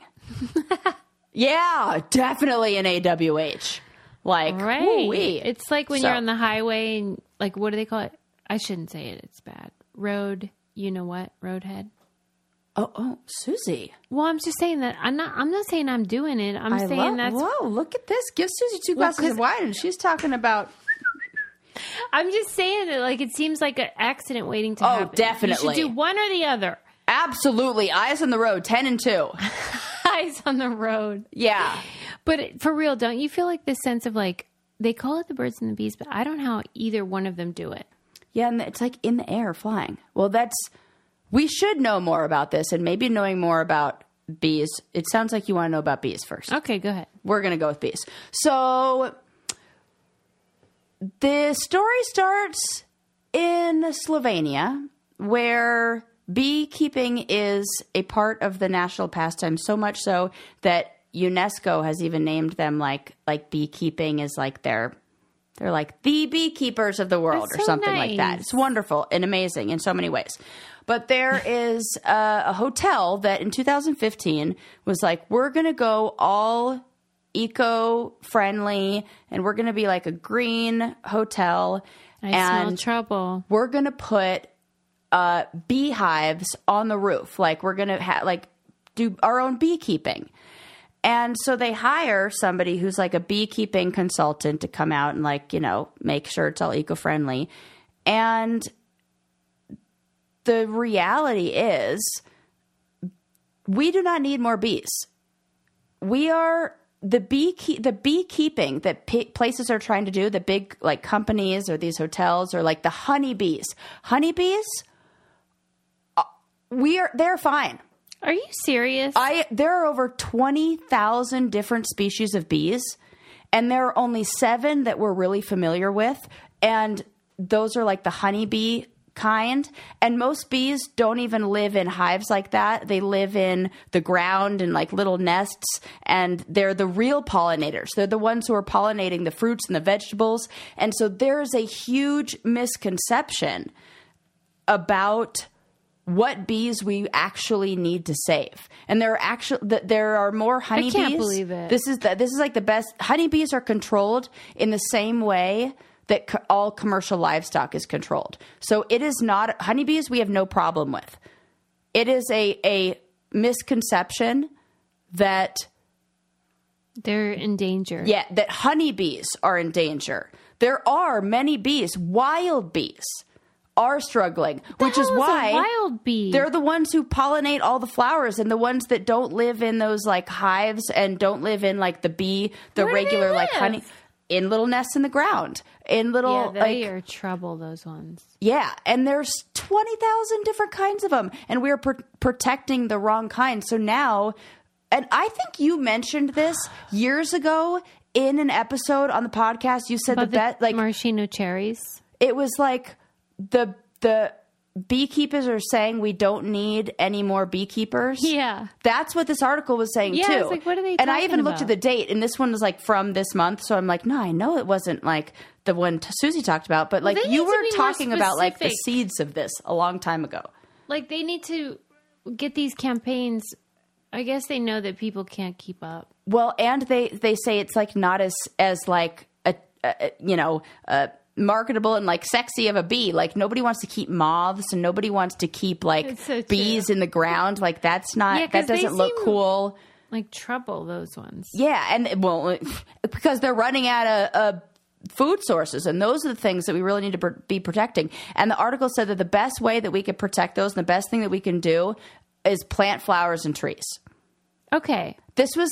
(laughs) yeah, definitely an AWH. Like, Right. It's like when So- you're on the highway and like what do they call it? I shouldn't say it. It's bad. Road, you know what? Roadhead. Oh, oh, Susie. Well, I'm just saying that I'm not. I'm not saying I'm doing it. I'm I saying love, that's. whoa, look at this. Give Susie two Well, glasses of wine, and she's talking about. I'm just saying that, like, it seems like an accident waiting to Oh, happen. definitely. You should do one or the other. Absolutely. Eyes on the road, 10 and 2. (laughs) Eyes on the road. Yeah. But for real, don't you feel like this sense of like they call it the birds and the bees, but I don't know how either one of them do it. Yeah, and it's like in the air flying. Well, that's we should know more about this and maybe knowing more about bees. It sounds like you want to know about bees first. Okay, go ahead. We're going to go with bees. So the story starts in Slovenia where beekeeping is a part of the national pastime so much so that UNESCO has even named them like like beekeeping is like their they're like the beekeepers of the world That's or so something like that. It's wonderful and amazing in so many ways. But there (laughs) is uh, a hotel that in 2015 was like, we're going to go all eco friendly and we're going to be like a green hotel. I and smell trouble. we're going to put uh, beehives on the roof. Like we're going to ha- like do our own beekeeping. And so they hire somebody who's like a beekeeping consultant to come out and like, you know, make sure it's all eco-friendly. And the reality is we do not need more bees. We are the bee the beekeeping that p- places are trying to do, the big like companies or these hotels or like the honeybees. Honeybees uh, we are they're fine. Are you serious? I there are over 20,000 different species of bees and there are only 7 that we're really familiar with and those are like the honeybee kind and most bees don't even live in hives like that they live in the ground in like little nests and they're the real pollinators they're the ones who are pollinating the fruits and the vegetables and so there's a huge misconception about what bees we actually need to save. And there are actually there are more honeybees. I can't believe it. This is the, this is like the best. Honeybees are controlled in the same way that co- all commercial livestock is controlled. So it is not honeybees. We have no problem with. It is a a misconception that They're in danger. yeah, that honeybees are in danger. There are many bees, wild bees, are struggling, which is hell is a why wild bee? They're the ones who pollinate all the flowers, and the ones that don't live in those like hives and don't live in like the bee, the Where regular like honey, in little nests in the ground, in little Yeah, they like are trouble. Those ones. yeah, and there's 20,000 different kinds of them, and we're pr- protecting the wrong kind. So now, and I think you mentioned this years ago in an episode on the podcast. You said About the bet, like, maraschino cherries. it was like the, the, Beekeepers are saying we don't need any more beekeepers. Yeah. That's what this article was saying Yeah, too. it's like, what are they And I even looked at the date, and this one was like from this month. So I'm like, no, I know it wasn't like the one t- Susie talked about, but like they you were talking about like the seeds of this a long time ago. Like they need to get these campaigns. I guess they know that people can't keep up. Well, and they they say it's like not as as like a, a you know uh marketable and like sexy of a bee. Like nobody wants to keep moths and nobody wants to keep like so bees in the ground. Like that's not Yeah, that doesn't look cool. Like trouble those ones. Yeah, and well, (laughs) because they're running out of. Uh, Food sources, and those are the things that we really need to be protecting. And the article said that the best way that we could protect those, and the best thing that we can do, is plant flowers and trees. Okay. This was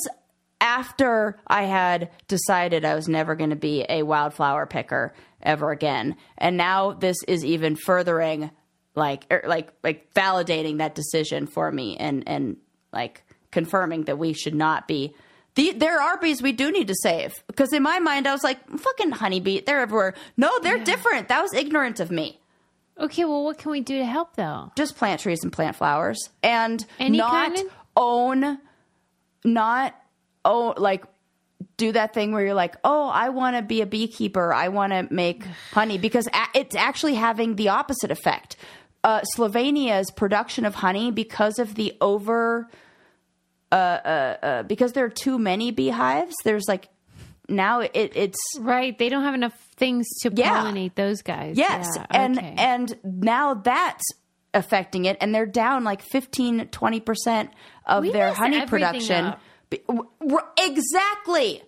after I had decided I was never going to be a wildflower picker ever again, and now this is even furthering, like, er, like, like validating that decision for me, and and like confirming that we should not be. The, there are bees we do need to save because in my mind I was like fucking honeybee they're everywhere. No, they're different. That was ignorant of me. Okay. Well, what can we do to help though? Just plant trees and plant flowers and Any not kind of- own not own like do that thing where you're like oh i want to be a beekeeper i want to make honey because a- it's actually having the opposite effect uh, slovenia's production of honey because of the over uh, uh, uh, because there are too many beehives there's like now it, it's Right. They don't have enough things to Yeah. pollinate those guys. Yes, Yeah, and okay. and now that's affecting it, and they're down like 15, 20 percent of We their honey production. up. Be- w- w- Exactly,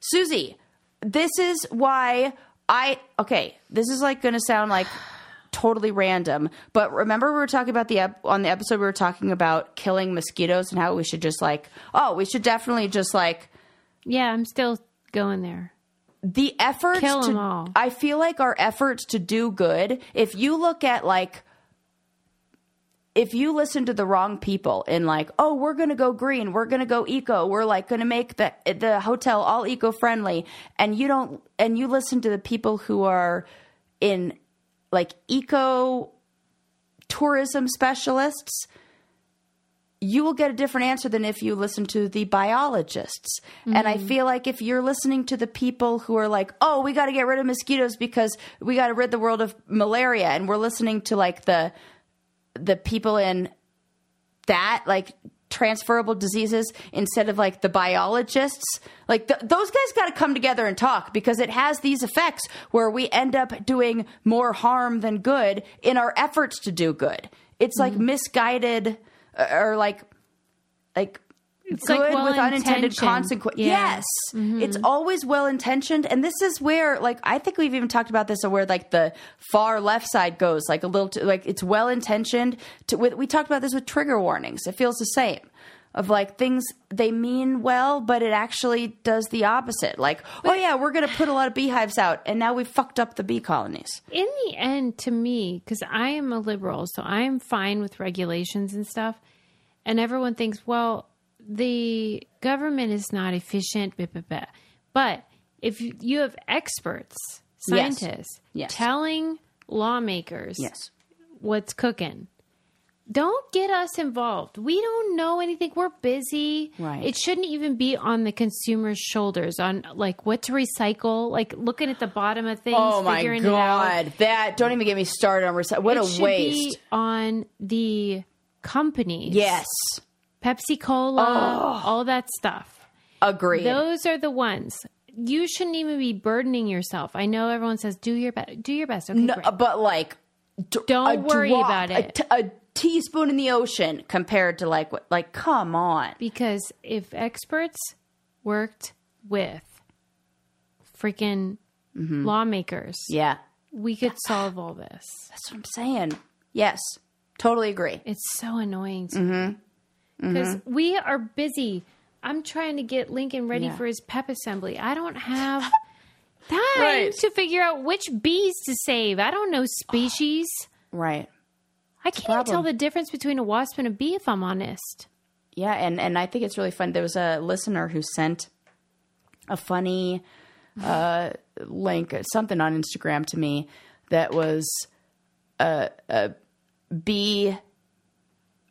Susie. This is why I okay, this is like going to sound like totally random, but remember we were talking about the ep- on the episode we were talking about killing mosquitoes and how we should just like oh we should definitely just like Yeah, I'm still going there. the efforts Kill 'em to all. I feel like our efforts to do good. If you look at like if you listen to the wrong people and like, oh, we're gonna go green, we're gonna go eco, we're like gonna make the the hotel all eco friendly, and you don't, and you listen to the people who are in like eco tourism specialists, you will get a different answer than if you listen to the biologists. And I mm-hmm. feel like if you're listening to the people who are like, oh, we got to get rid of mosquitoes because we got to rid the world of malaria, and we're listening to like the the people in that like transferable diseases instead of like the biologists. Like th- those guys got to come together and talk because it has these effects where we end up doing more harm than good in our efforts to do good. It's like misguided uh, or like like It's good like with unintended consequences Yeah. Mm-hmm. yes it's always well intentioned and this is where like i think we've even talked about this where like the far left side goes like a little too, like it's well intentioned to with, we talked about this with trigger warnings it feels the same of like things they mean well but it actually does the opposite like oh yeah we're gonna put a lot of beehives out and now we've fucked up the bee colonies In the end, to me, because I am a liberal, so I'm fine with regulations and stuff. And everyone thinks, well, the government is not efficient, blah, blah, blah. but if you- you have experts, scientists, Yes. telling lawmakers yes what's cooking. Don't get us involved. We don't know anything. We're busy. Right. It shouldn't even be on the consumer's shoulders on like what to recycle, like looking at the bottom of things, oh my figuring it out. god that don't even get me started on recycle what it a should waste be on the companies. yes Pepsi Cola, oh. all that stuff. Agree. Those are the ones. You shouldn't even be burdening yourself. I know everyone says do your best. Do your best. Okay, No, but like, d- Don't worry drop, about it. t- A, teaspoon in the ocean compared to like what? Like, come on. Because if experts worked with freaking mm-hmm. lawmakers, Yeah, we could solve all this. that's what I'm saying. Yes, totally agree. It's so annoying to mm-hmm. Because we are busy. I'm trying to get Lincoln ready Yeah. for his pep assembly. I don't (laughs) have time Right. to figure out which bees to save. I don't know species. (sighs) Right. I can't even tell the difference between a wasp and a bee if I'm honest. Yeah, and and I think it's really fun. There was a listener who sent a funny uh, (sighs) link, something on Instagram to me that was a, a bee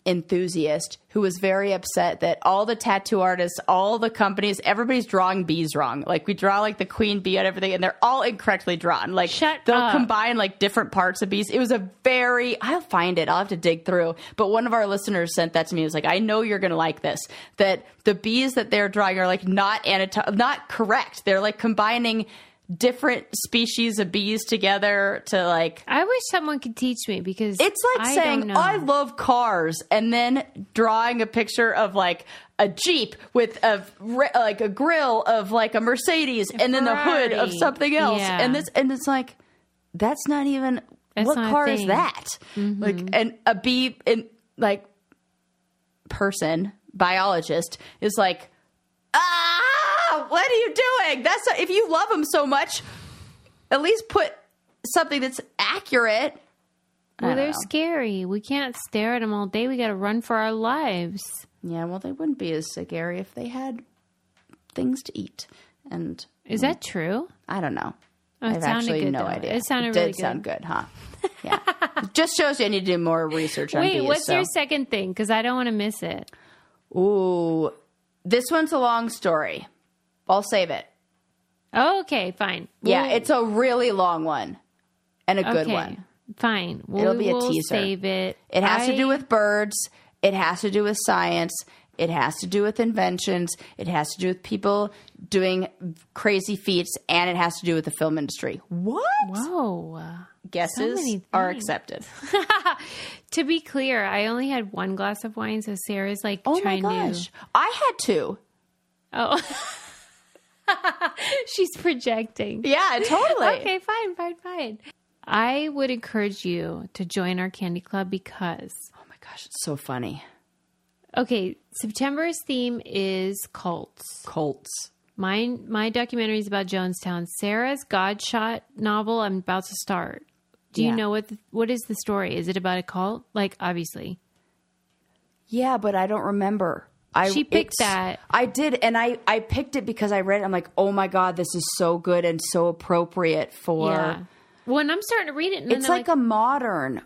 enthusiast who was very upset that all the tattoo artists, all the companies, everybody's drawing bees wrong. Like we draw like the queen bee and everything, and they're all incorrectly drawn. Like Shut they'll up. combine like different parts of bees. It was a very I'll find it. I'll have to dig through. But one of our listeners sent that to me. It was like, I know you're gonna like this. That the bees that they're drawing are like not anato- not correct. They're like combining different species of bees together to like I wish someone could teach me because it's like I saying. I love cars and then drawing a picture of like a Jeep with a like a grill of like a Mercedes and then the hood of something else. Yeah. and this and it's like that's not even That's what not car is that? Like and a bee in like person biologist is like ah what are you doing that's if you love them so much at least put something that's accurate well, they're know. scary. We can't stare at them all day. We got to run for our lives. Yeah, well, they wouldn't be as scary if they had things to eat. And Is that true? I don't know. Oh, it I've actually good, no though. idea. It sounded did really good. sound good, huh? Yeah. (laughs) Just shows you I need to do more research on Wait, bees. what's so. your second thing? Because I don't want to miss it. Ooh, this one's a long story. I'll save it. Okay, fine. Yeah, We'll- it's a really long one and a good one. Fine. Well, It'll be a will teaser. Save it. It has to do with birds. It has to do with science. It has to do with inventions. It has to do with people doing crazy feats, and it has to do with the film industry. What? Whoa. Guesses many are accepted. (laughs) To be clear, I only had one glass of wine, so Sarah's like Oh my gosh. to. I had two. Oh, (laughs) (laughs) She's projecting. Yeah, totally. (laughs) Okay, fine, fine, fine. I would encourage you to join our candy club because Oh my gosh, it's so funny. okay, September's theme is cults. Cults. Mine my documentary is about Jonestown. Sarah's Godshot novel I'm about to start. Do you Yeah. know what the, what is the story? Is it about a cult? Like obviously. Yeah, but I don't remember. I She picked that. I did, and I I picked it because I read it. I'm like, oh my god, this is so good and so appropriate for. yeah. When I'm starting to read it, and It's I'm like, a modern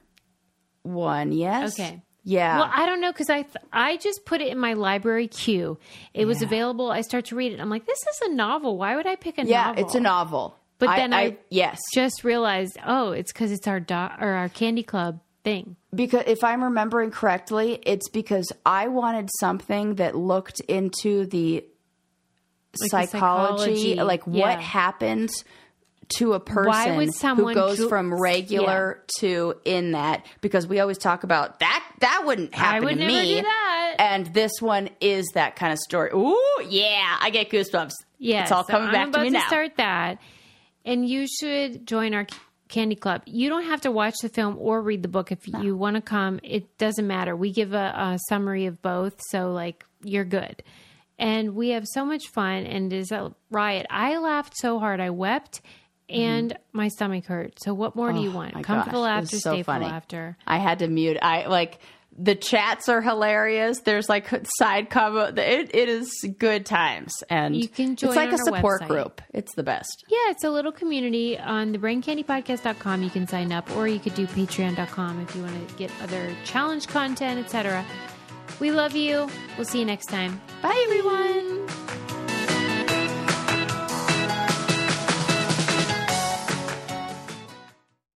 one, yes. Okay. Yeah. Well, I don't know because I th- I just put it in my library queue. It was available. I start to read it. I'm like, this is a novel. Why would I pick a yeah, novel? it's a novel. But then I- yes, Just realized, oh, it's because it's our do- or our candy club thing. because if I'm remembering correctly, it's because I wanted something that looked into the Like the psychology, psychology, like yeah. what happens to a person who goes dr- from regular to in that. Because we always talk about that that wouldn't happen would to me. and this one is that kind of story. Ooh yeah i get goosebumps. Yeah, it's all so coming I'm back to me now. start that, and you should join our candy club. You don't have to watch the film or read the book if you want to come. It doesn't matter. We give a, a summary of both, so like you're good. And we have so much fun, and it is a riot. I laughed so hard, I wept, and my stomach hurt. So what more do you want? Mm-hmm. Oh Comfortable gosh, laughter, so stay funny. laughter. i had to mute i like the chats are hilarious there's like side comment it, it is good times and You can join it's like a support website. group it's the best Yeah, it's a little community on the braincandypodcast.com. You can sign up or you could do patreon.com if you want to get other challenge content, etc. We love you. We'll see you next time. bye everyone